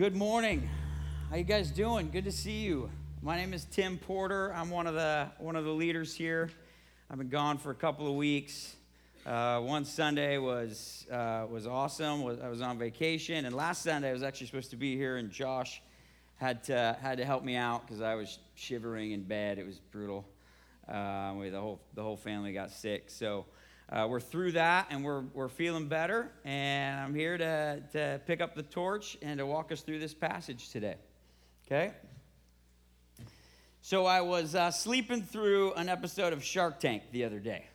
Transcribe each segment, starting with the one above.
Good morning. How you guys doing? Good to see you. My name is Tim Porter. I'm one of the one of the leaders here. I've been gone for a couple of weeks. Uh, one Sunday was uh, was awesome. I was on vacation, and last Sunday I was actually supposed to be here, and Josh had to had to help me out because I was shivering in bed. It was brutal. Uh, we, the whole the whole family got sick, so uh, we're through that and we're, we're feeling better. And I'm here to, to pick up the torch and to walk us through this passage today. Okay? So I was uh, sleeping through an episode of Shark Tank the other day.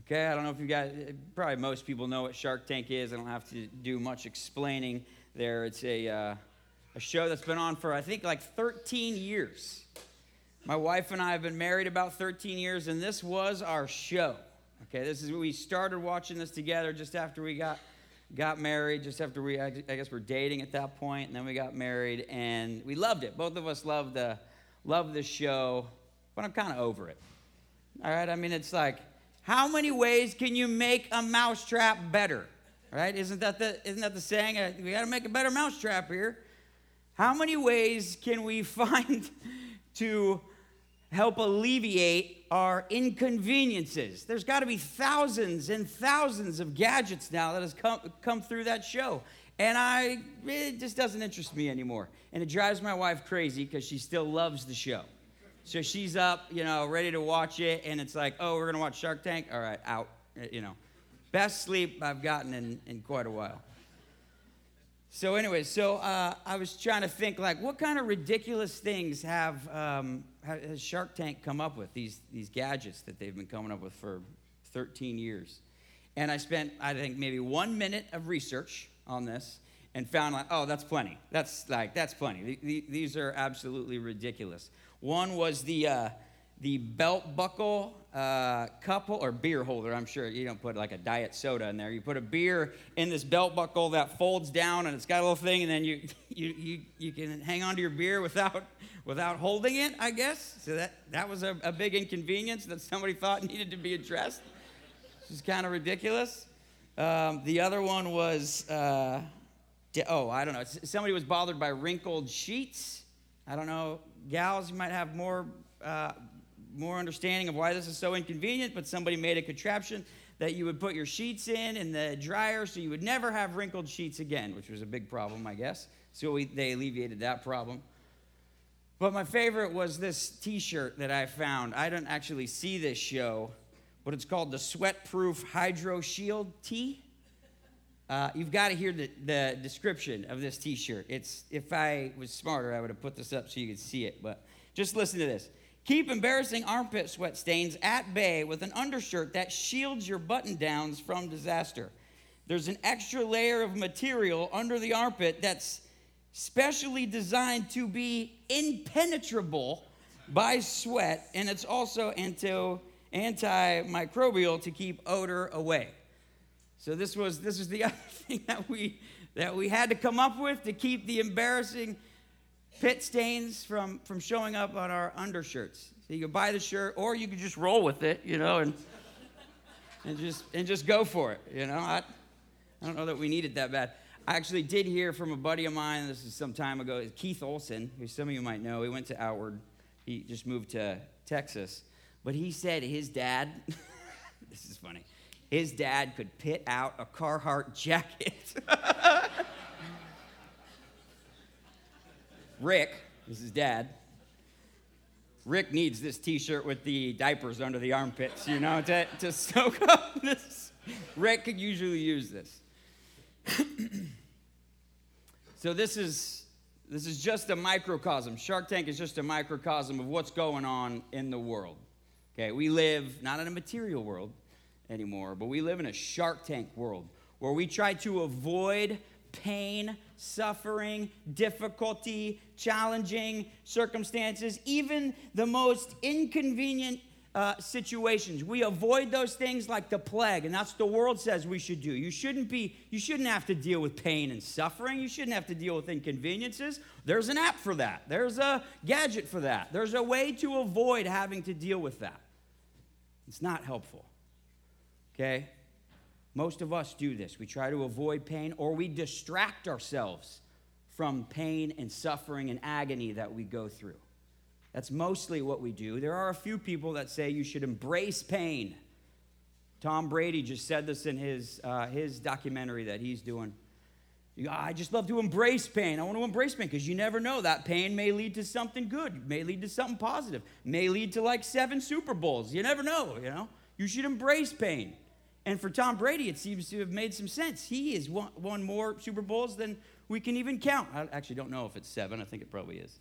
Okay, I don't know if you guys, probably most people know what Shark Tank is. I don't have to do much explaining there. It's a, uh, a show that's been on for, I think, like 13 years. My wife and I have been married about 13 years, and this was our show. Okay, this is we started watching this together just after we got got married, just after we I guess we're dating at that point, and then we got married, and we loved it. Both of us loved the love the show, but I'm kind of over it. All right, I mean it's like how many ways can you make a mousetrap better? Right? Isn't that the isn't that the saying? Uh, we got to make a better mousetrap here. How many ways can we find to help alleviate our inconveniences. There's got to be thousands and thousands of gadgets now that has come, come through that show. And I, it just doesn't interest me anymore. And it drives my wife crazy because she still loves the show. So she's up, you know, ready to watch it. And it's like, oh, we're going to watch Shark Tank? All right, out, you know. Best sleep I've gotten in, in quite a while. So, anyway, so uh, I was trying to think, like, what kind of ridiculous things have um, has Shark Tank come up with? These these gadgets that they've been coming up with for 13 years, and I spent, I think, maybe one minute of research on this, and found like, oh, that's plenty. That's like that's plenty. These are absolutely ridiculous. One was the uh, the belt buckle uh, cup or beer holder. I'm sure you don't put like a diet soda in there. You put a beer in this belt buckle that folds down and it's got a little thing, and then you you you, you can hang on to your beer without without holding it. I guess so. That that was a, a big inconvenience that somebody thought needed to be addressed. This is kind of ridiculous. Um, the other one was. Uh, oh, I don't know. Somebody was bothered by wrinkled sheets. I don't know. Gals, you might have more uh, more understanding of why this is so inconvenient, but somebody made a contraption that you would put your sheets in in the dryer so you would never have wrinkled sheets again, which was a big problem, I guess. So we, they alleviated that problem. But my favorite was this t shirt that I found. I don't actually see this show, but it's called the Sweatproof Hydro Shield Tee. Uh, you've got to hear the, the description of this t shirt. It's, if I was smarter, I would have put this up so you could see it, but just listen to this. Keep embarrassing armpit sweat stains at bay with an undershirt that shields your button downs from disaster. There's an extra layer of material under the armpit that's specially designed to be impenetrable by sweat, and it's also anti- antimicrobial to keep odor away. So this was this was the other thing that we that we had to come up with to keep the embarrassing pit stains from, from showing up on our undershirts. So you could buy the shirt, or you could just roll with it, you know, and, and, just, and just go for it, you know. I, I don't know that we need it that bad. I actually did hear from a buddy of mine, this is some time ago, Keith Olson, who some of you might know. He went to Outward, he just moved to Texas. But he said his dad, this is funny, his dad could pit out a Carhartt jacket. Rick, this is dad. Rick needs this t shirt with the diapers under the armpits, you know, to, to soak up this. Rick could usually use this. so this is this is just a microcosm. Shark Tank is just a microcosm of what's going on in the world. Okay, we live not in a material world anymore, but we live in a Shark Tank world where we try to avoid pain, suffering, difficulty, challenging circumstances, even the most inconvenient uh, situations. We avoid those things like the plague, and that's the world says we should do. You shouldn't be, you shouldn't have to deal with pain and suffering. You shouldn't have to deal with inconveniences. There's an app for that. There's a gadget for that. There's a way to avoid having to deal with that. It's not helpful. Okay? Most of us do this. We try to avoid pain or we distract ourselves from pain and suffering and agony that we go through. That's mostly what we do. There are a few people that say you should embrace pain. Tom Brady just said this in his, uh, his documentary that he's doing. I just love to embrace pain. I want to embrace pain because you never know. That pain may lead to something good, may lead to something positive, may lead to like seven Super Bowls. You never know, you know? You should embrace pain. And for Tom Brady, it seems to have made some sense. He has won, more Super Bowls than we can even count. I actually don't know if it's seven, I think it probably is.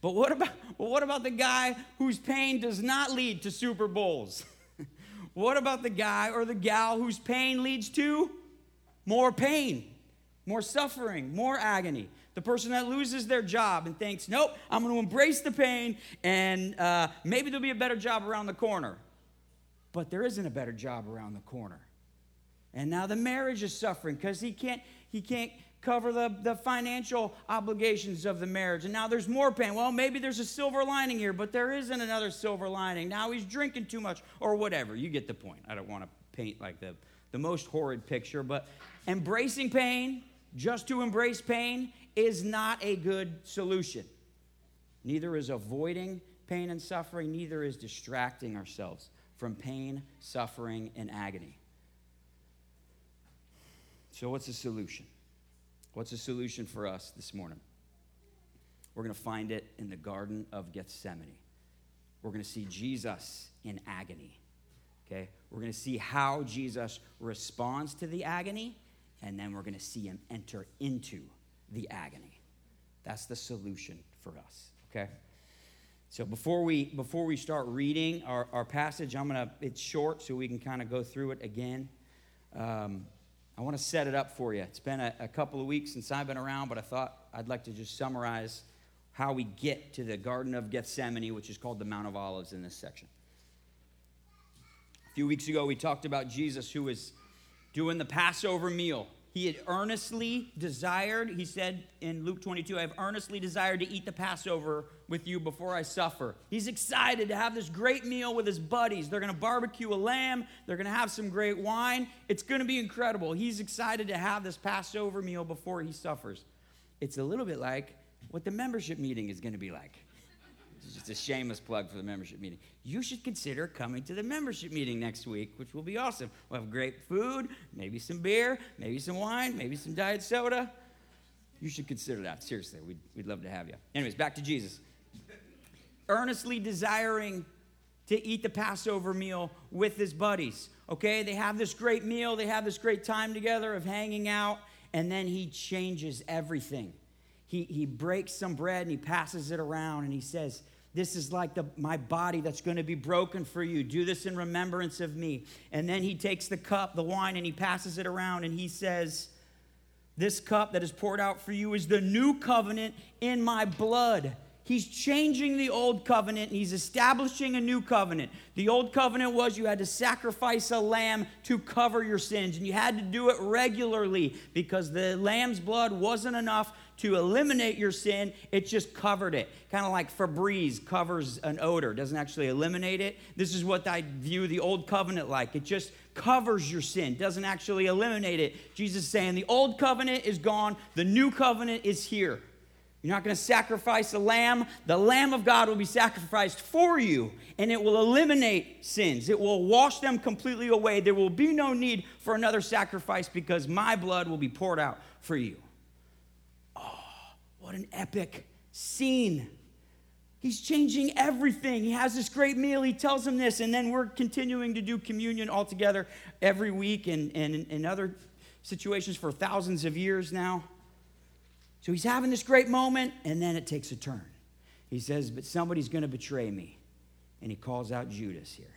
But what about, well, what about the guy whose pain does not lead to Super Bowls? what about the guy or the gal whose pain leads to more pain? more suffering, more agony. The person that loses their job and thinks, nope, I'm going to embrace the pain and uh, maybe there'll be a better job around the corner. But there isn't a better job around the corner. And now the marriage is suffering because he can't, he can't cover the, the financial obligations of the marriage. And now there's more pain. Well, maybe there's a silver lining here, but there isn't another silver lining. Now he's drinking too much or whatever. You get the point. I don't want to paint like the, the most horrid picture, but embracing pain just to embrace pain is not a good solution. Neither is avoiding pain and suffering, neither is distracting ourselves from pain, suffering, and agony. So, what's the solution? What's the solution for us this morning? We're going to find it in the Garden of Gethsemane. We're going to see Jesus in agony. Okay? We're going to see how Jesus responds to the agony and then we're going to see him enter into the agony. That's the solution for us, okay? So before we before we start reading our, our passage, I'm gonna it's short so we can kind of go through it again. Um, I want to set it up for you. It's been a, a couple of weeks since I've been around, but I thought I'd like to just summarize how we get to the Garden of Gethsemane, which is called the Mount of Olives in this section. A few weeks ago, we talked about Jesus who was doing the Passover meal. He had earnestly desired, he said in Luke 22, I have earnestly desired to eat the Passover with you before I suffer. He's excited to have this great meal with his buddies. They're going to barbecue a lamb, they're going to have some great wine. It's going to be incredible. He's excited to have this Passover meal before he suffers. It's a little bit like what the membership meeting is going to be like. It's just a shameless plug for the membership meeting. You should consider coming to the membership meeting next week, which will be awesome. We'll have great food, maybe some beer, maybe some wine, maybe some diet soda. You should consider that. Seriously, we'd, we'd love to have you. Anyways, back to Jesus. Earnestly desiring to eat the Passover meal with his buddies. Okay, they have this great meal, they have this great time together of hanging out, and then he changes everything. He, he breaks some bread and he passes it around and he says, this is like the, my body that's going to be broken for you. Do this in remembrance of me. And then he takes the cup, the wine, and he passes it around and he says, This cup that is poured out for you is the new covenant in my blood. He's changing the old covenant and he's establishing a new covenant. The old covenant was you had to sacrifice a lamb to cover your sins, and you had to do it regularly because the lamb's blood wasn't enough to eliminate your sin, it just covered it. Kind of like Febreze covers an odor, doesn't actually eliminate it. This is what I view the old covenant like. It just covers your sin, doesn't actually eliminate it. Jesus is saying the old covenant is gone, the new covenant is here. You're not going to sacrifice a lamb. The Lamb of God will be sacrificed for you, and it will eliminate sins. It will wash them completely away. There will be no need for another sacrifice because my blood will be poured out for you. What an epic scene. He's changing everything. He has this great meal. He tells him this, and then we're continuing to do communion all together every week and, and in other situations for thousands of years now. So he's having this great moment, and then it takes a turn. He says, But somebody's going to betray me. And he calls out Judas here.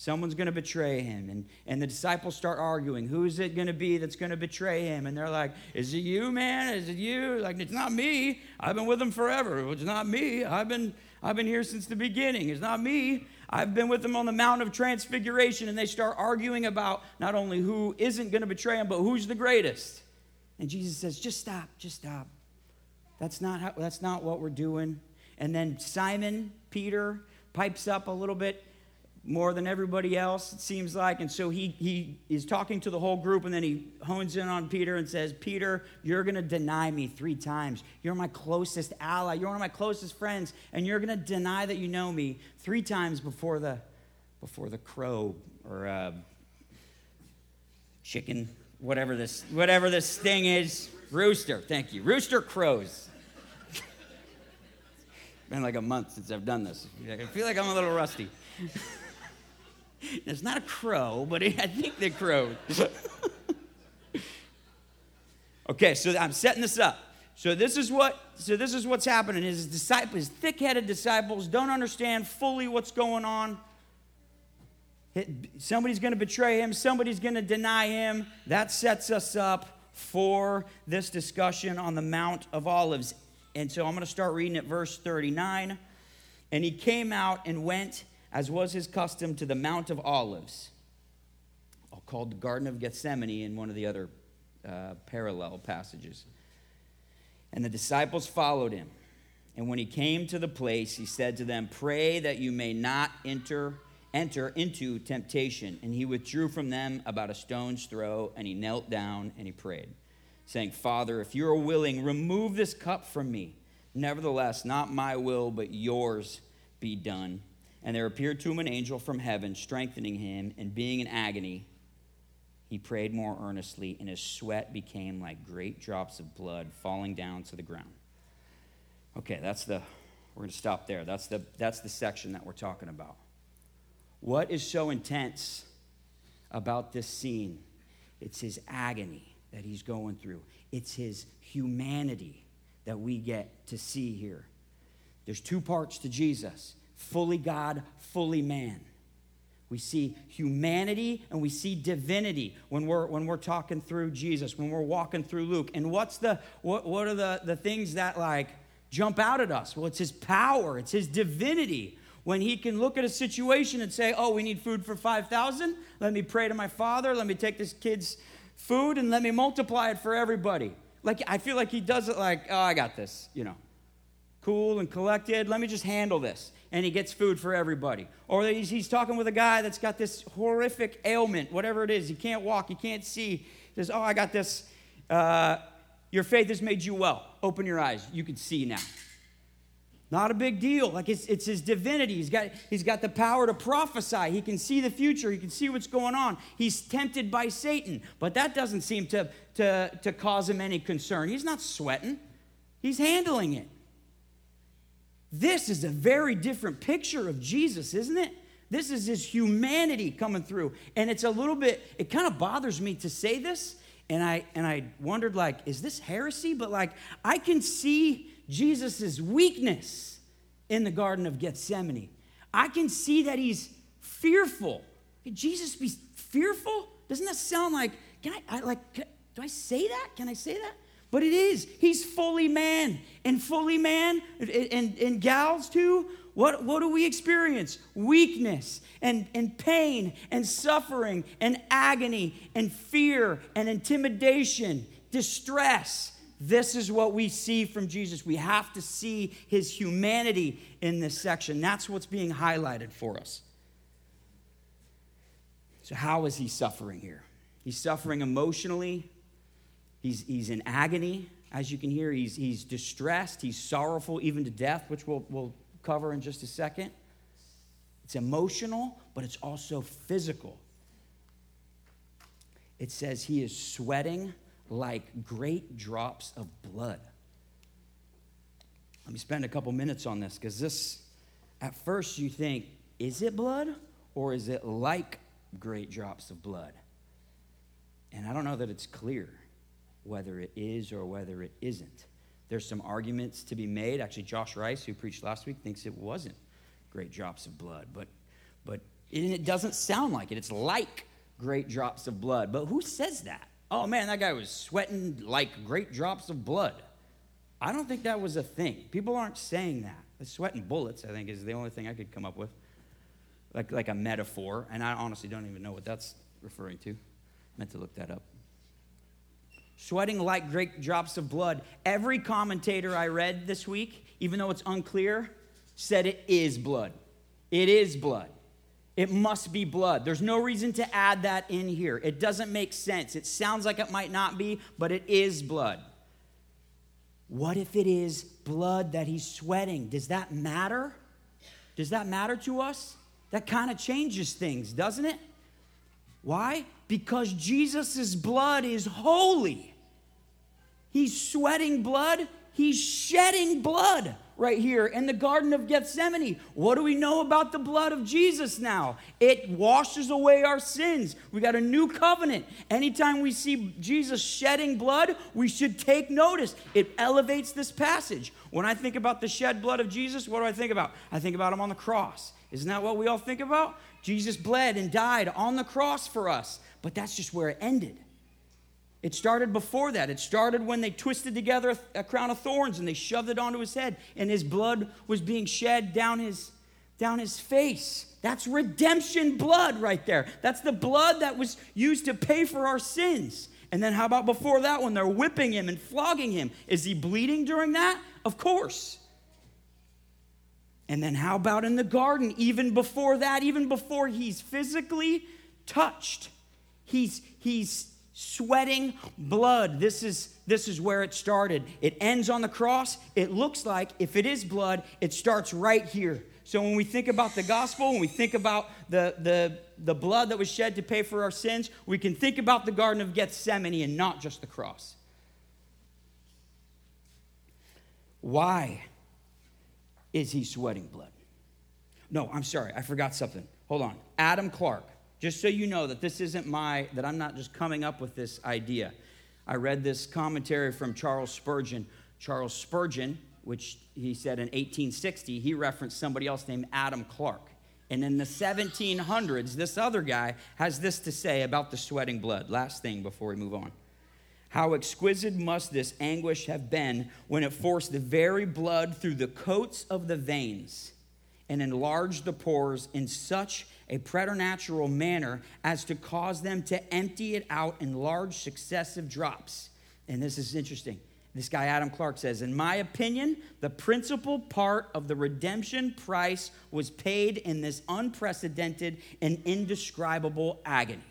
Someone's going to betray him. And, and the disciples start arguing. Who is it going to be that's going to betray him? And they're like, Is it you, man? Is it you? Like, it's not me. I've been with him forever. It's not me. I've been, I've been here since the beginning. It's not me. I've been with them on the Mount of Transfiguration. And they start arguing about not only who isn't going to betray him, but who's the greatest. And Jesus says, Just stop. Just stop. That's not, how, that's not what we're doing. And then Simon, Peter, pipes up a little bit more than everybody else, it seems like. And so he, he is talking to the whole group, and then he hones in on Peter and says, Peter, you're going to deny me three times. You're my closest ally. You're one of my closest friends, and you're going to deny that you know me three times before the, before the crow or uh, chicken, whatever this, whatever this thing is. Rooster, thank you. Rooster crows. Been like a month since I've done this. I feel like I'm a little rusty. It's not a crow, but I think they crowed. okay, so I'm setting this up. So this is what so this is what's happening. His disciples, his thick-headed disciples don't understand fully what's going on. Somebody's going to betray him, somebody's going to deny him. That sets us up for this discussion on the Mount of Olives. And so I'm going to start reading at verse 39. And he came out and went as was his custom, to the Mount of Olives, called the Garden of Gethsemane in one of the other uh, parallel passages. And the disciples followed him. And when he came to the place, he said to them, Pray that you may not enter, enter into temptation. And he withdrew from them about a stone's throw, and he knelt down and he prayed, saying, Father, if you are willing, remove this cup from me. Nevertheless, not my will, but yours be done. And there appeared to him an angel from heaven, strengthening him, and being in agony, he prayed more earnestly, and his sweat became like great drops of blood falling down to the ground. Okay, that's the, we're going to stop there. That's the, that's the section that we're talking about. What is so intense about this scene? It's his agony that he's going through, it's his humanity that we get to see here. There's two parts to Jesus fully God, fully man. We see humanity and we see divinity when we're, when we're talking through Jesus, when we're walking through Luke. And what's the, what, what are the, the things that like jump out at us? Well, it's his power, it's his divinity. When he can look at a situation and say, oh, we need food for 5,000, let me pray to my father, let me take this kid's food and let me multiply it for everybody. Like, I feel like he does it like, oh, I got this, you know, cool and collected, let me just handle this and he gets food for everybody. Or he's, he's talking with a guy that's got this horrific ailment, whatever it is. He can't walk, he can't see. He says, Oh, I got this. Uh, your faith has made you well. Open your eyes. You can see now. Not a big deal. Like it's, it's his divinity. He's got, he's got the power to prophesy. He can see the future. He can see what's going on. He's tempted by Satan, but that doesn't seem to, to, to cause him any concern. He's not sweating, he's handling it. This is a very different picture of Jesus, isn't it? This is his humanity coming through. And it's a little bit, it kind of bothers me to say this. And I and I wondered, like, is this heresy? But like, I can see Jesus' weakness in the Garden of Gethsemane. I can see that he's fearful. Jesus be fearful? Doesn't that sound like, can I, I like, can, do I say that? Can I say that? But it is. He's fully man. And fully man, and, and gals too, what, what do we experience? Weakness and, and pain and suffering and agony and fear and intimidation, distress. This is what we see from Jesus. We have to see his humanity in this section. That's what's being highlighted for us. So, how is he suffering here? He's suffering emotionally, He's, he's in agony, as you can hear. He's, he's distressed. He's sorrowful, even to death, which we'll, we'll cover in just a second. It's emotional, but it's also physical. It says he is sweating like great drops of blood. Let me spend a couple minutes on this because this, at first, you think, is it blood or is it like great drops of blood? And I don't know that it's clear whether it is or whether it isn't. There's some arguments to be made. Actually, Josh Rice, who preached last week, thinks it wasn't great drops of blood, but but it doesn't sound like it. It's like great drops of blood. But who says that? Oh man, that guy was sweating like great drops of blood. I don't think that was a thing. People aren't saying that. The sweating bullets, I think, is the only thing I could come up with. Like, like a metaphor, and I honestly don't even know what that's referring to. I meant to look that up sweating like great drops of blood. Every commentator I read this week, even though it's unclear, said it is blood. It is blood. It must be blood. There's no reason to add that in here. It doesn't make sense. It sounds like it might not be, but it is blood. What if it is blood that he's sweating? Does that matter? Does that matter to us? That kind of changes things, doesn't it? Why? Because Jesus' blood is holy. He's sweating blood, he's shedding blood right here in the Garden of Gethsemane. What do we know about the blood of Jesus now? It washes away our sins. We got a new covenant. Anytime we see Jesus shedding blood, we should take notice. It elevates this passage. When I think about the shed blood of Jesus, what do I think about? I think about him on the cross. Isn't that what we all think about? Jesus bled and died on the cross for us. But that's just where it ended. It started before that. It started when they twisted together a, crown of thorns and they shoved it onto his head, and his blood was being shed down his, down his face. That's redemption blood right there. That's the blood that was used to pay for our sins. And then how about before that when they're whipping him and flogging him? Is he bleeding during that? Of course. And then how about in the garden, even before that, even before he's physically touched? He's, he's sweating blood. This is, this is where it started. It ends on the cross. It looks like, if it is blood, it starts right here. So when we think about the gospel, when we think about the, the, the blood that was shed to pay for our sins, we can think about the Garden of Gethsemane and not just the cross. Why is he sweating blood? No, I'm sorry, I forgot something. Hold on. Adam Clarke, just so you know that this isn't my, that I'm not just coming up with this idea. I read this commentary from Charles Spurgeon. Charles Spurgeon, which he said in 1860, he referenced somebody else named Adam Clarke. And in the 1700s, this other guy has this to say about the sweating blood. Last thing before we move on. How exquisite must this anguish have been when it forced the very blood through the coats of the veins and enlarged the pores in such a preternatural manner as to cause them to empty it out in large successive drops. And this is interesting. This guy, Adam Clarke, says, In my opinion, the principal part of the redemption price was paid in this unprecedented and indescribable agony.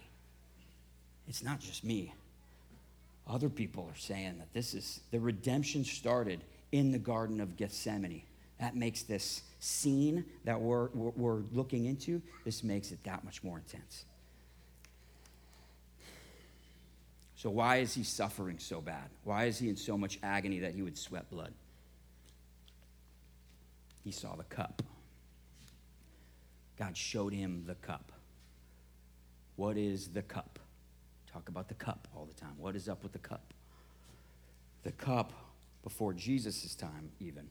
It's not just me. Other people are saying that this is the redemption started in the Garden of Gethsemane. That makes this scene that we're, we're looking into, this makes it that much more intense. So, why is he suffering so bad? Why is he in so much agony that he would sweat blood? He saw the cup. God showed him the cup. What is the cup? Talk about the cup all the time. What is up with the cup? The cup, before Jesus' time, even,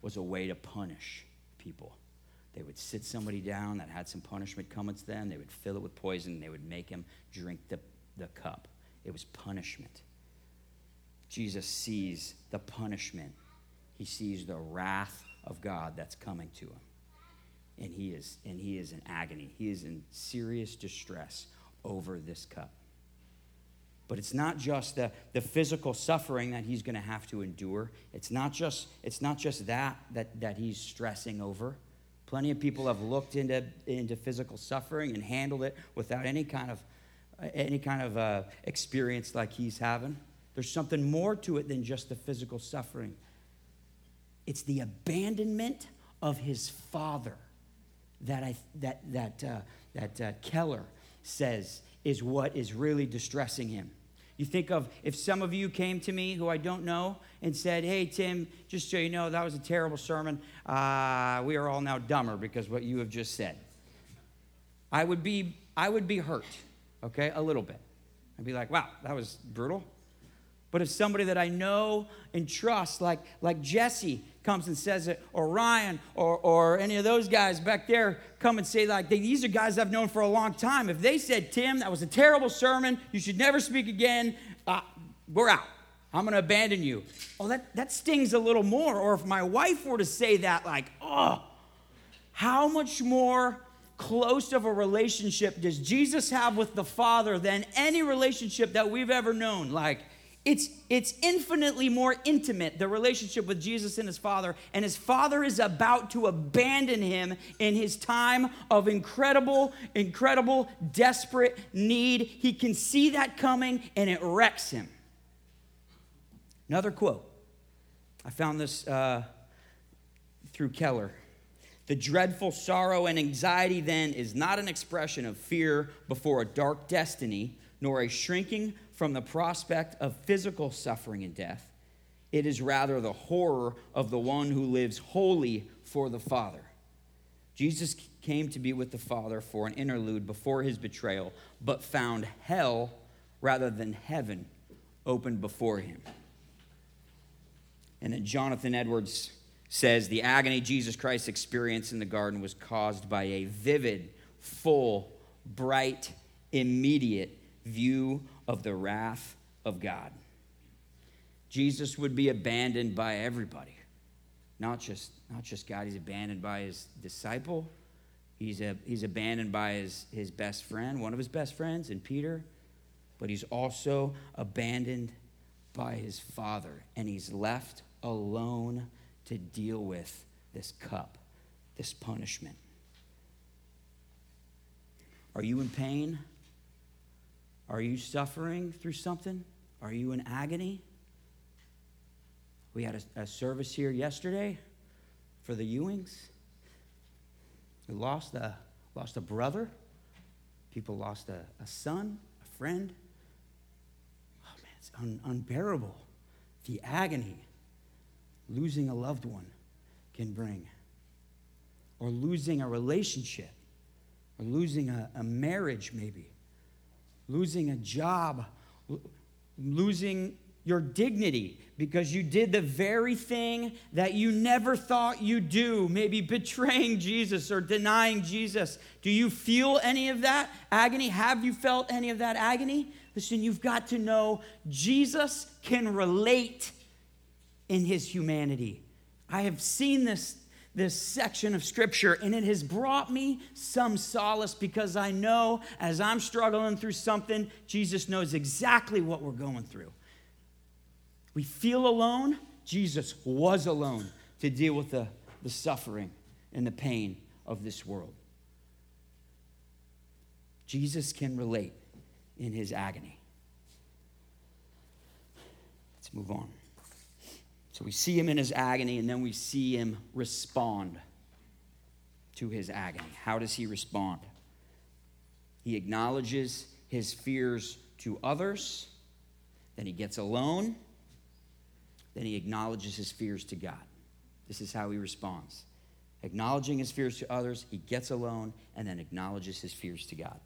was a way to punish people. They would sit somebody down that had some punishment coming to them. They would fill it with poison. And they would make him drink the, the cup. It was punishment. Jesus sees the punishment. He sees the wrath of God that's coming to him. And he is, and he is in agony. He is in serious distress over this cup. But it's not just the, the physical suffering that he's going to have to endure. It's not just, it's not just that, that that he's stressing over. Plenty of people have looked into, into physical suffering and handled it without any kind of, any kind of uh, experience like he's having. There's something more to it than just the physical suffering. It's the abandonment of his father that, I, that, that, uh, that uh, Keller says is what is really distressing him. You think of if some of you came to me who I don't know and said, Hey, Tim, just so you know, that was a terrible sermon. Uh, we are all now dumber because what you have just said. I would be, I would be hurt, okay, a little bit. I'd be like, wow, that was brutal. But if somebody that I know and trust, like, like Jesse, comes and says it, or Ryan, or, or any of those guys back there come and say, like, these are guys I've known for a long time. If they said, Tim, that was a terrible sermon, you should never speak again, uh, we're out. I'm going to abandon you. Oh, that, that stings a little more. Or if my wife were to say that, like, oh, how much more close of a relationship does Jesus have with the Father than any relationship that we've ever known? Like, it's, it's infinitely more intimate, the relationship with Jesus and his Father. And his Father is about to abandon him in his time of incredible, incredible, desperate need. He can see that coming and it wrecks him. Another quote. I found this uh, through Keller. The dreadful sorrow and anxiety then is not an expression of fear before a dark destiny, nor a shrinking from the prospect of physical suffering and death. It is rather the horror of the one who lives wholly for the Father. Jesus came to be with the Father for an interlude before his betrayal, but found hell rather than heaven open before him. And then Jonathan Edwards says the agony Jesus Christ experienced in the garden was caused by a vivid, full, bright, immediate view of the wrath of God. Jesus would be abandoned by everybody, not just, not just God. He's abandoned by his disciple, he's, a, he's abandoned by his, his best friend, one of his best friends, and Peter, but he's also abandoned by his Father, and he's left alone to deal with this cup, this punishment. Are you in pain? Are you suffering through something? Are you in agony? We had a, a service here yesterday for the Ewings. We lost a, lost a brother. People lost a, a son, a friend. Oh, man, it's un, unbearable. The agony losing a loved one can bring, or losing a relationship, or losing a, a marriage, maybe losing a job, losing your dignity because you did the very thing that you never thought you'd do, maybe betraying Jesus or denying Jesus. Do you feel any of that agony? Have you felt any of that agony? Listen, you've got to know Jesus can relate in his humanity. I have seen this this section of scripture, and it has brought me some solace because I know as I'm struggling through something, Jesus knows exactly what we're going through. We feel alone, Jesus was alone to deal with the, the suffering and the pain of this world. Jesus can relate in his agony. Let's move on. So we see him in his agony, and then we see him respond to his agony. How does he respond? He acknowledges his fears to others, then he gets alone, then he acknowledges his fears to God. This is how he responds. Acknowledging his fears to others, he gets alone, and then acknowledges his fears to God.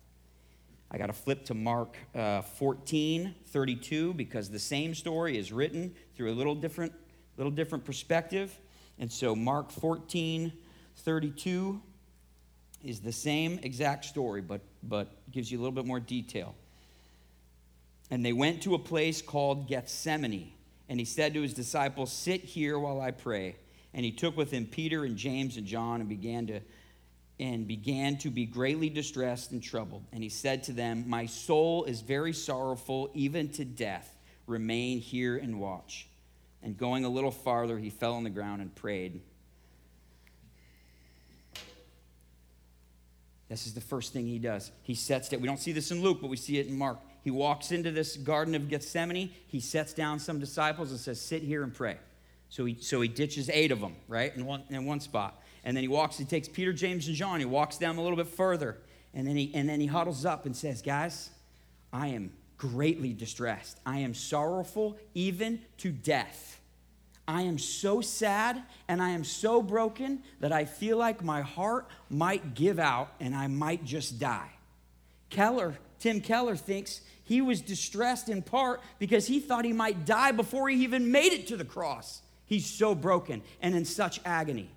I got to flip to Mark uh, 14, 32, because the same story is written through a little different little different perspective. And so Mark 14, 32 is the same exact story, but, but gives you a little bit more detail. And they went to a place called Gethsemane. And he said to his disciples, Sit here while I pray. And he took with him Peter and James and John and began to and began to be greatly distressed and troubled. And he said to them, My soul is very sorrowful, even to death. Remain here and watch. And going a little farther, he fell on the ground and prayed. This is the first thing he does. He sets down, we don't see this in Luke, but we see it in Mark. He walks into this Garden of Gethsemane. He sets down some disciples and says, Sit here and pray. So he, so he ditches eight of them, right, in one, in one spot. And then he walks, he takes Peter, James, and John. He walks down a little bit further. And then he, and then he huddles up and says, Guys, I am greatly distressed. I am sorrowful even to death. I am so sad and I am so broken that I feel like my heart might give out and I might just die. Keller, Tim Keller thinks he was distressed in part because he thought he might die before he even made it to the cross. He's so broken and in such agony.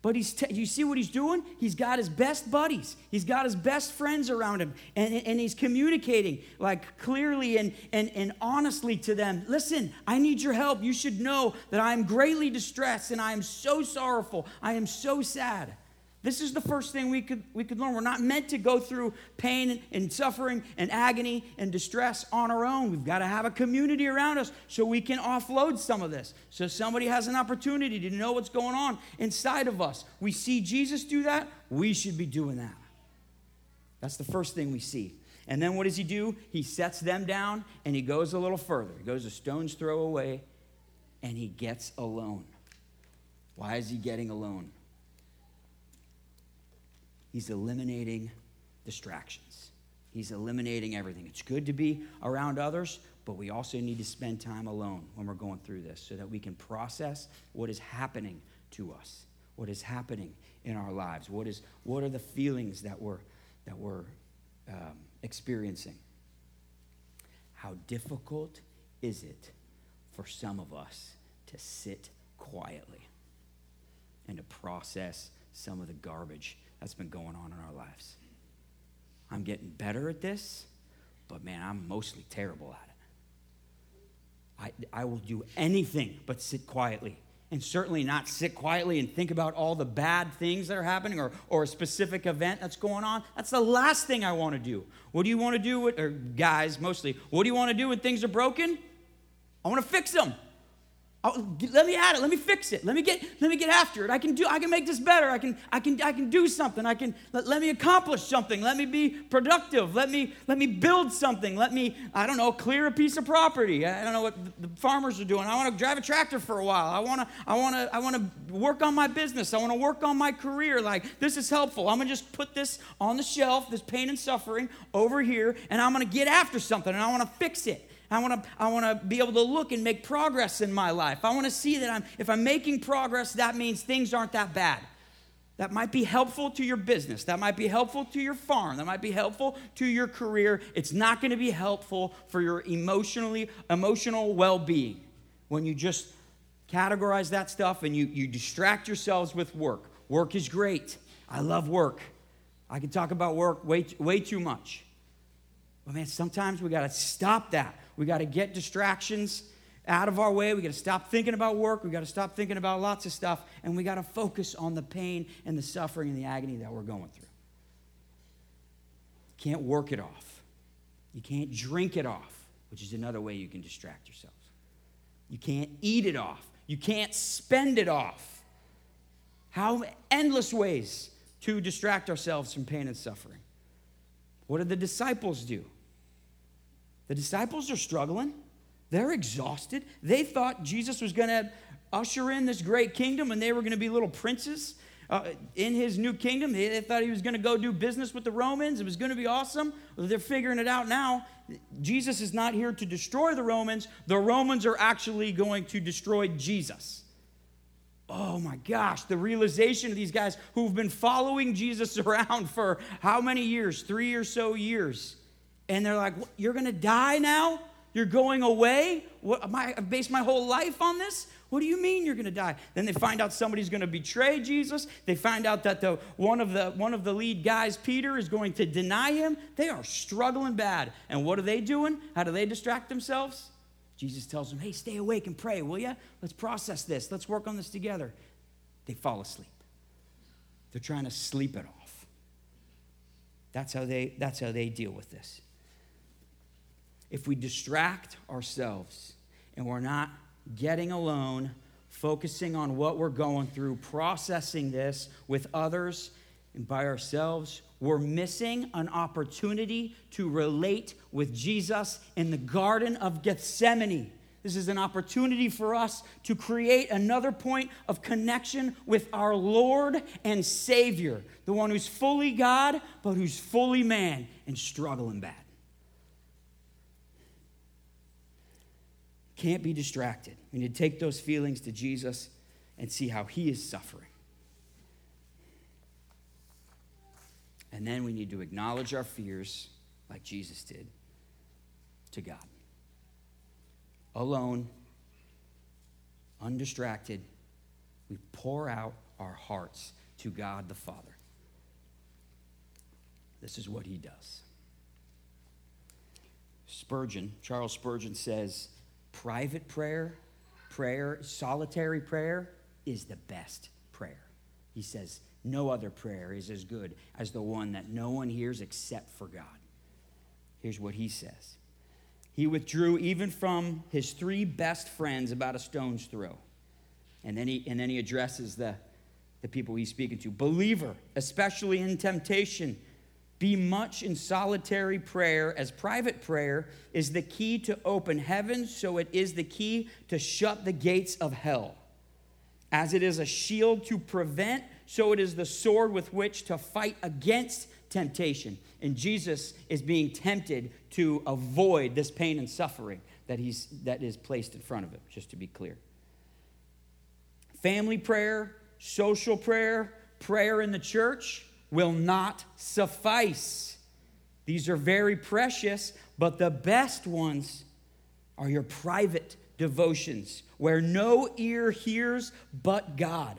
But he's t- you see what he's doing? He's got his best buddies. He's got his best friends around him. And, and he's communicating like clearly and, and, and honestly to them. Listen, I need your help. You should know that I am greatly distressed and I am so sorrowful. I am so sad. This is the first thing we could, we could learn. We're not meant to go through pain and suffering and agony and distress on our own. We've got to have a community around us so we can offload some of this. So somebody has an opportunity to know what's going on inside of us. We see Jesus do that, we should be doing that. That's the first thing we see. And then what does he do? He sets them down and he goes a little further. He goes a stone's throw away and he gets alone. Why is he getting alone? He's eliminating distractions. He's eliminating everything. It's good to be around others, but we also need to spend time alone when we're going through this so that we can process what is happening to us, what is happening in our lives, what, is, what are the feelings that we're, that we're um, experiencing. How difficult is it for some of us to sit quietly and to process some of the garbage that's been going on in our lives. I'm getting better at this, but man, I'm mostly terrible at it. I, I will do anything but sit quietly. And certainly not sit quietly and think about all the bad things that are happening or, or a specific event that's going on. That's the last thing I want to do. What do you want to do with, or guys mostly, what do you want to do when things are broken? I want to fix them. I'll, let me add it. Let me fix it. Let me get let me get after it. I can do I can make this better. I can I can I can do something. I can let, let me accomplish something. Let me be productive. Let me let me build something. Let me I don't know clear a piece of property. I don't know what the farmers are doing. I want to drive a tractor for a while. I want to I want to I want to work on my business. I want to work on my career. Like this is helpful. I'm going to just put this on the shelf, this pain and suffering over here and I'm going to get after something and I want to fix it. I want to I want to be able to look and make progress in my life. I want to see that I'm if I'm making progress, that means things aren't that bad. That might be helpful to your business. That might be helpful to your farm. That might be helpful to your career. It's not going to be helpful for your emotionally emotional well-being when you just categorize that stuff and you, you distract yourselves with work. Work is great. I love work. I can talk about work way, way too much. But man, sometimes we got to stop that. We got to get distractions out of our way. We got to stop thinking about work. We got to stop thinking about lots of stuff. And we got to focus on the pain and the suffering and the agony that we're going through. You can't work it off. You can't drink it off, which is another way you can distract yourselves. You can't eat it off. You can't spend it off. How endless ways to distract ourselves from pain and suffering. What did the disciples do? The disciples are struggling. They're exhausted. They thought Jesus was going to usher in this great kingdom and they were going to be little princes uh, in his new kingdom. They, they thought he was going to go do business with the Romans. It was going to be awesome. They're figuring it out now. Jesus is not here to destroy the Romans, the Romans are actually going to destroy Jesus. Oh my gosh, the realization of these guys who've been following Jesus around for how many years? Three or so years and they're like, You're going to die now? You're going away? What, am I, I've based my whole life on this? What do you mean you're going to die? Then they find out somebody's going to betray Jesus. They find out that the, one, of the, one of the lead guys, Peter, is going to deny him. They are struggling bad. And what are they doing? How do they distract themselves? Jesus tells them, hey, stay awake and pray, will you? Let's process this. Let's work on this together. They fall asleep. They're trying to sleep it off. That's how they, that's how they deal with this if we distract ourselves and we're not getting alone, focusing on what we're going through, processing this with others and by ourselves, we're missing an opportunity to relate with Jesus in the Garden of Gethsemane. This is an opportunity for us to create another point of connection with our Lord and Savior, the one who's fully God, but who's fully man and struggling bad. Can't be distracted. We need to take those feelings to Jesus and see how he is suffering. And then we need to acknowledge our fears like Jesus did to God. Alone, undistracted, we pour out our hearts to God the Father. This is what he does. Spurgeon, Charles Spurgeon says, private prayer, prayer, solitary prayer is the best prayer. He says No other prayer is as good as the one that no one hears except for God. Here's what he says He withdrew even from his three best friends about a stone's throw. And then he, and then he addresses the, the people he's speaking to. Believer, especially in temptation, be much in solitary prayer, as private prayer is the key to open heaven, so it is the key to shut the gates of hell. As it is a shield to prevent, so it is the sword with which to fight against temptation. And Jesus is being tempted to avoid this pain and suffering that, he's, that is placed in front of him, just to be clear. Family prayer, social prayer, prayer in the church will not suffice. These are very precious, but the best ones are your private devotions where no ear hears but God.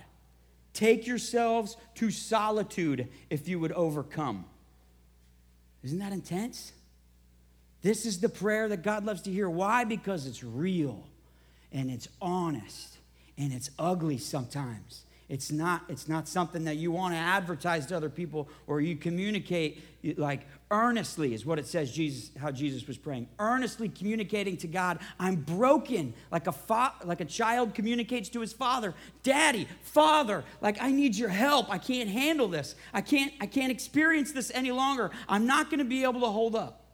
Take yourselves to solitude if you would overcome. Isn't that intense? This is the prayer that God loves to hear. Why? Because it's real and it's honest and it's ugly sometimes. It's not, it's not something that you want to advertise to other people or you communicate like earnestly, is what it says Jesus, how Jesus was praying. Earnestly communicating to God, I'm broken, like a, fa- like a child communicates to his father. Daddy, father, like I need your help. I can't handle this. I can't, I can't experience this any longer. I'm not going to be able to hold up.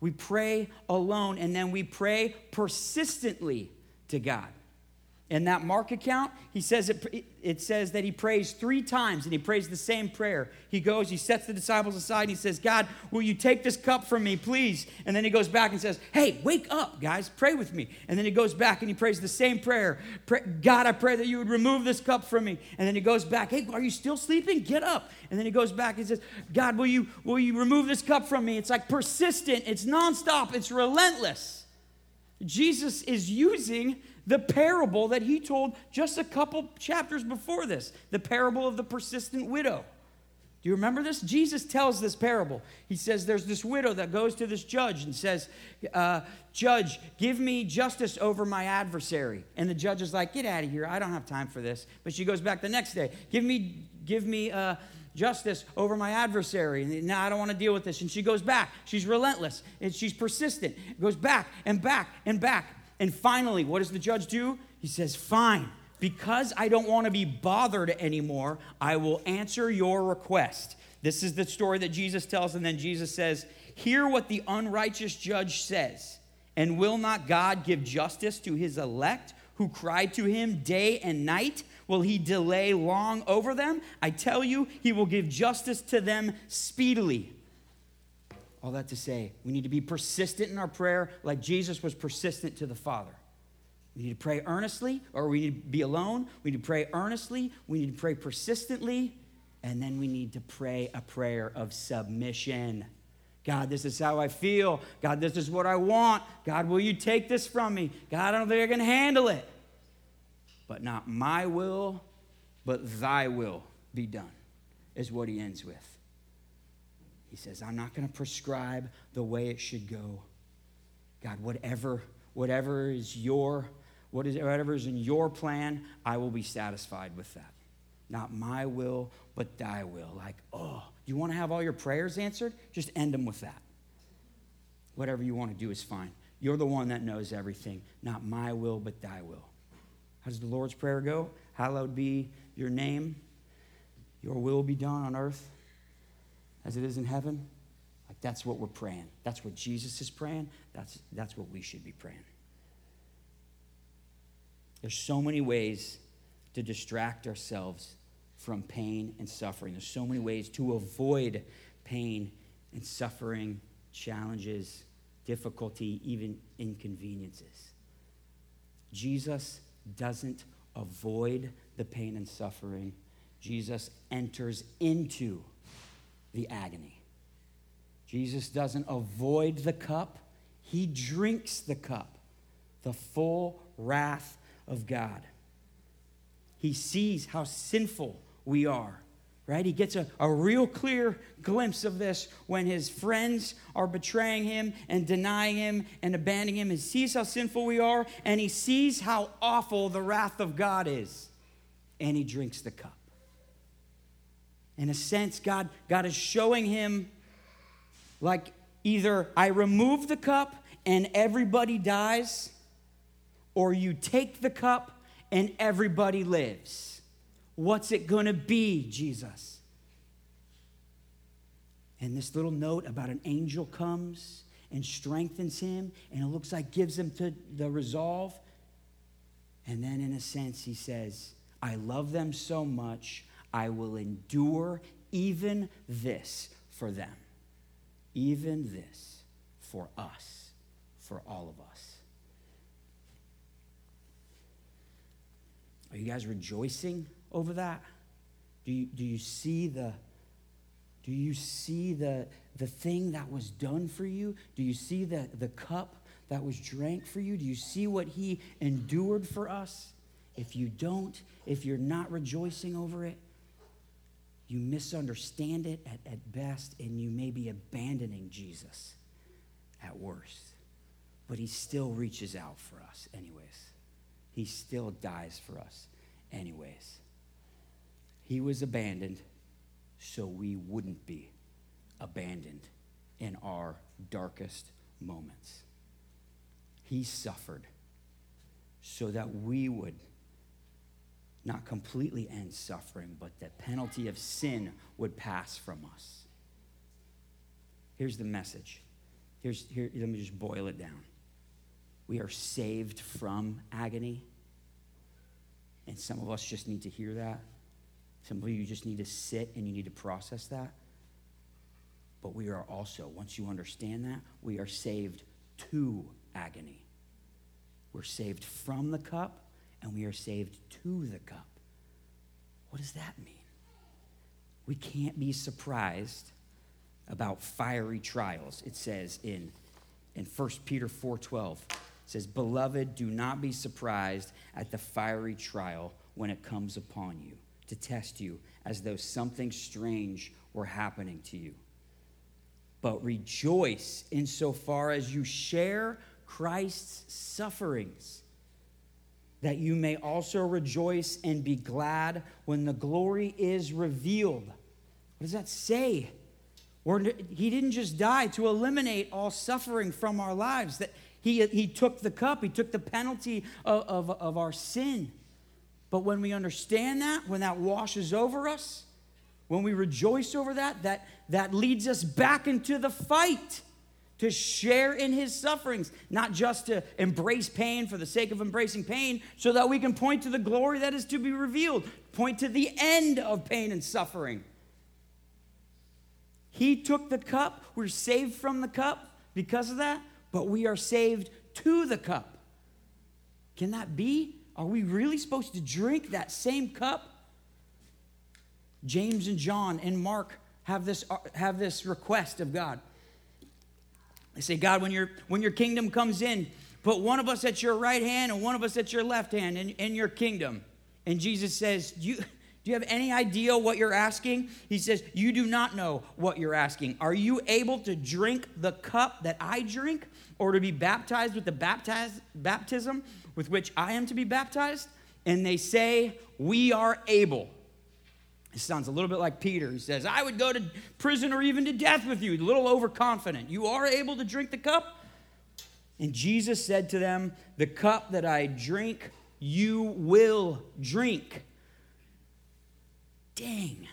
We pray alone and then we pray persistently to God. In that Mark account, he says it, it says that he prays three times and he prays the same prayer. He goes, he sets the disciples aside and he says, God, will you take this cup from me, please? And then he goes back and says, Hey, wake up, guys, pray with me. And then he goes back and he prays the same prayer. Pray, God, I pray that you would remove this cup from me. And then he goes back, Hey, are you still sleeping? Get up. And then he goes back and says, God, will you, will you remove this cup from me? It's like persistent, it's nonstop, it's relentless. Jesus is using the parable that he told just a couple chapters before this the parable of the persistent widow. Do you remember this? Jesus tells this parable. He says, There's this widow that goes to this judge and says, uh, Judge, give me justice over my adversary. And the judge is like, Get out of here. I don't have time for this. But she goes back the next day, Give me, give me, uh, justice over my adversary. And now I don't want to deal with this. And she goes back. She's relentless and she's persistent. Goes back and back and back. And finally, what does the judge do? He says, Fine, because I don't want to be bothered anymore, I will answer your request. This is the story that Jesus tells, and then Jesus says, Hear what the unrighteous judge says. And will not God give justice to his elect who cry to him day and night? Will he delay long over them? I tell you, he will give justice to them speedily. All that to say, we need to be persistent in our prayer like Jesus was persistent to the Father. We need to pray earnestly, or we need to be alone. We need to pray earnestly. We need to pray persistently. And then we need to pray a prayer of submission. God, this is how I feel. God, this is what I want. God, will you take this from me? God, I don't think I can handle it. But not my will, but thy will be done, is what he ends with. He says, I'm not going to prescribe the way it should go. God, whatever, whatever is your, what is, whatever is in your plan, I will be satisfied with that. Not my will, but thy will. Like, oh, you want to have all your prayers answered? Just end them with that. Whatever you want to do is fine. You're the one that knows everything. Not my will, but thy will. How does the Lord's Prayer go? Hallowed be your name. Your will be done on earth as it is in heaven? Like that's what we're praying. That's what Jesus is praying. That's, that's what we should be praying. There's so many ways to distract ourselves from pain and suffering. There's so many ways to avoid pain and suffering, challenges, difficulty, even inconveniences. Jesus doesn't avoid the pain and suffering. Jesus enters into the agony. Jesus doesn't avoid the cup, he drinks the cup, the full wrath of God. He sees how sinful we are, right? He gets a, a real clear glimpse of this when his friends are betraying him and denying him and abandoning him. He sees how sinful we are, and he sees how awful the wrath of God is, and he drinks the cup. In a sense, God, God is showing him like either I remove the cup and everybody dies, or you take the cup and everybody lives. What's it going to be, Jesus? And this little note about an angel comes and strengthens him, and it looks like gives him to the resolve. And then, in a sense, he says, I love them so much, I will endure even this for them. Even this for us, for all of us. Are you guys rejoicing over that? Do you, do you see the do you see the, the thing that was done for you? Do you see the, the cup that was drank for you? Do you see what he endured for us? If you don't, if you're not rejoicing over it, you misunderstand it at, at best, and you may be abandoning Jesus at worst. But he still reaches out for us, anyways. He still dies for us, anyways. He was abandoned so we wouldn't be abandoned in our darkest moments. He suffered so that we would not completely end suffering, but the penalty of sin would pass from us. Here's the message. Here's, here, let me just boil it down. We are saved from agony. And some of us just need to hear that. Some of you just need to sit and you need to process that. But we are also, once you understand that, we are saved to agony. We're saved from the cup and we are saved to the cup. What does that mean? We can't be surprised about fiery trials. It says in, in 1 Peter 4:12, it says, Beloved, do not be surprised at the fiery trial when it comes upon you to test you as though something strange were happening to you. But rejoice insofar as you share Christ's sufferings, that you may also rejoice and be glad when the glory is revealed. What does that say? Or he didn't just die to eliminate all suffering from our lives, that he, he took the cup, he took the penalty of, of, of our sin. But when we understand that, when that washes over us, when we rejoice over that, that, that leads us back into the fight to share in his sufferings, not just to embrace pain for the sake of embracing pain, so that we can point to the glory that is to be revealed, point to the end of pain and suffering. He took the cup, we're saved from the cup because of that, but we are saved to the cup. Can that be? Are we really supposed to drink that same cup? James and John and Mark have this, uh, have this request of God. They say, God, when, your when your kingdom comes in, put one of us at your right hand and one of us at your left hand in, in your kingdom. And Jesus says, you, do you have any idea what you're asking? He says, You do not know what you're asking. Are you able to drink the cup that I drink or to be baptized with the baptize, baptism with which I am to be baptized? And they say, We are able. It sounds a little bit like Peter. He says, I would go to prison or even to death with you. A little overconfident. You are able to drink the cup? And Jesus said to them, The cup that I drink, you will drink. Dang,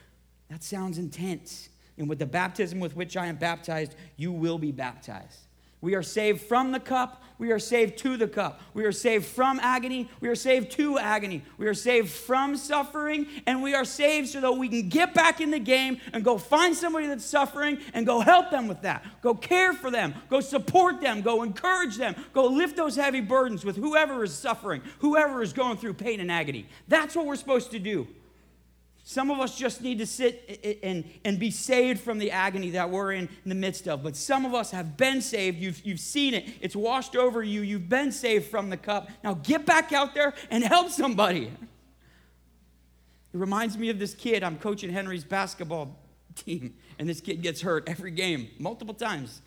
that sounds intense. And with the baptism with which I am baptized, you will be baptized. We are saved from the cup. We are saved to the cup. We are saved from agony. We are saved to agony. We are saved from suffering. And we are saved so that we can get back in the game and go find somebody that's suffering and go help them with that. Go care for them. Go support them. Go encourage them. Go lift those heavy burdens with whoever is suffering, whoever is going through pain and agony. That's what we're supposed to do. Some of us just need to sit and, and be saved from the agony that we're in, in the midst of. But some of us have been saved. You've, you've seen it, it's washed over you. You've been saved from the cup. Now get back out there and help somebody. It reminds me of this kid. I'm coaching Henry's basketball team, and this kid gets hurt every game, multiple times.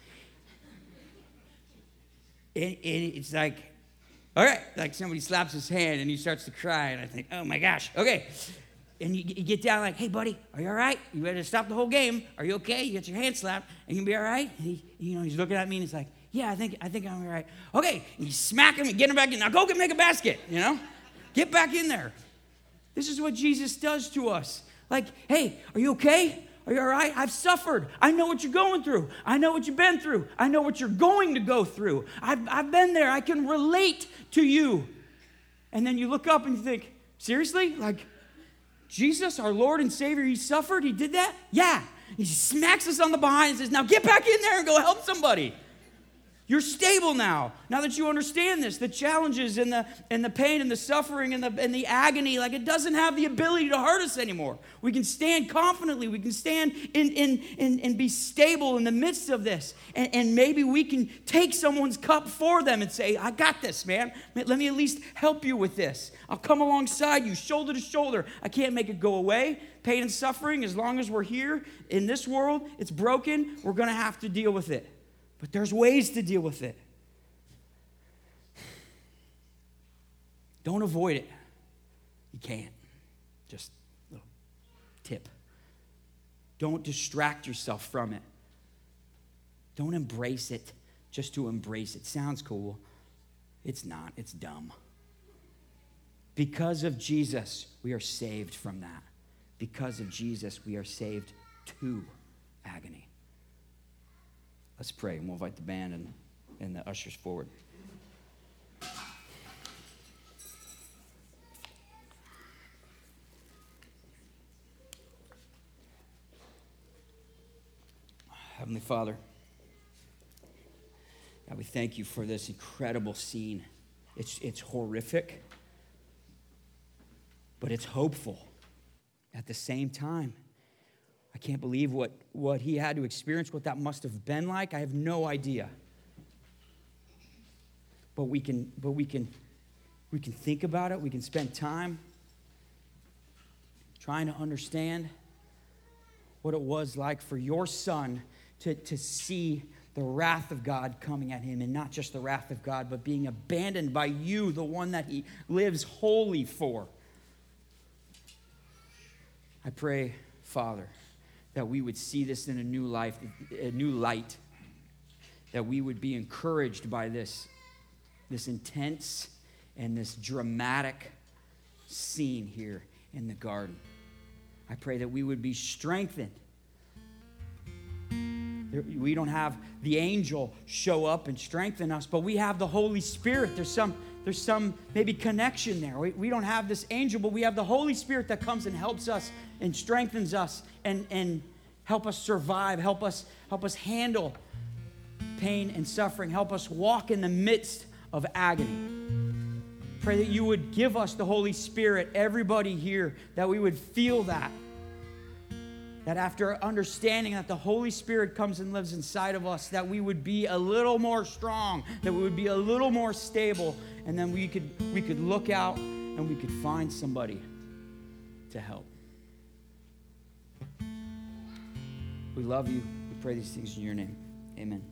And, and it's like, all right, like somebody slaps his hand and he starts to cry, and I think, oh my gosh, okay. And you, you, get down like, hey, buddy, are you all right? You ready to stop the whole game? Are you okay? You get your hand slapped, and you be all right? And he, you know, he's looking at me, and he's like, yeah, I think, I think I'm all right. Okay, and you smack him and get him back in. Now go get make a basket, you know? Get back in there. This is what Jesus does to us. Like, hey, are you okay? Are you all right? I've suffered. I know what you're going through. I know what you've been through. I know what you're going to go through. I've, I've been there. I can relate to you. And then you look up and you think, seriously? Like, Jesus, our Lord and Savior, He suffered? He did that? Yeah. He smacks us on the behind and says, now get back in there and go help somebody. You're stable now. Now that you understand this, the challenges and the, and the pain and the suffering and the, and the agony, like it doesn't have the ability to hurt us anymore. We can stand confidently. We can stand in, in, in, and be stable in the midst of this. And, and maybe we can take someone's cup for them and say, I got this, man. Let me at least help you with this. I'll come alongside you, shoulder to shoulder. I can't make it go away. Pain and suffering, as long as we're here in this world, it's broken. We're to have to deal with it. But there's ways to deal with it. Don't avoid it. You can't. Just a little tip. Don't distract yourself from it. Don't embrace it just to embrace it. Sounds cool. It's not, it's dumb. Because of Jesus, we are saved from that. Because of Jesus, we are saved to agony. Let's pray, and we'll invite the band and, and the ushers forward. Heavenly Father, God, we thank you for this incredible scene. It's, it's horrific, but it's hopeful at the same time. I can't believe what, what he had to experience, what that must have been like. I have no idea. But we can, but we can, we can think about it. We can spend time trying to understand what it was like for your son to, to see the wrath of God coming at him, and not just the wrath of God, but being abandoned by you, the one that he lives wholly for. I pray, Father that we would see this in a new life, a new light, that we would be encouraged by this, this intense and this dramatic scene here in the garden. I pray that we would be strengthened. We don't have the angel show up and strengthen us, but we have the Holy Spirit. There's some, there's some maybe connection there. We, we don't have this angel, but we have the Holy Spirit that comes and helps us and strengthens us and, and help us survive, help us, help us handle pain and suffering, help us walk in the midst of agony. Pray that you would give us the Holy Spirit, everybody here, that we would feel that. That after understanding that the Holy Spirit comes and lives inside of us, that we would be a little more strong, that we would be a little more stable, and then we could, we could look out and we could find somebody to help. We love you. We pray these things in your name. Amen.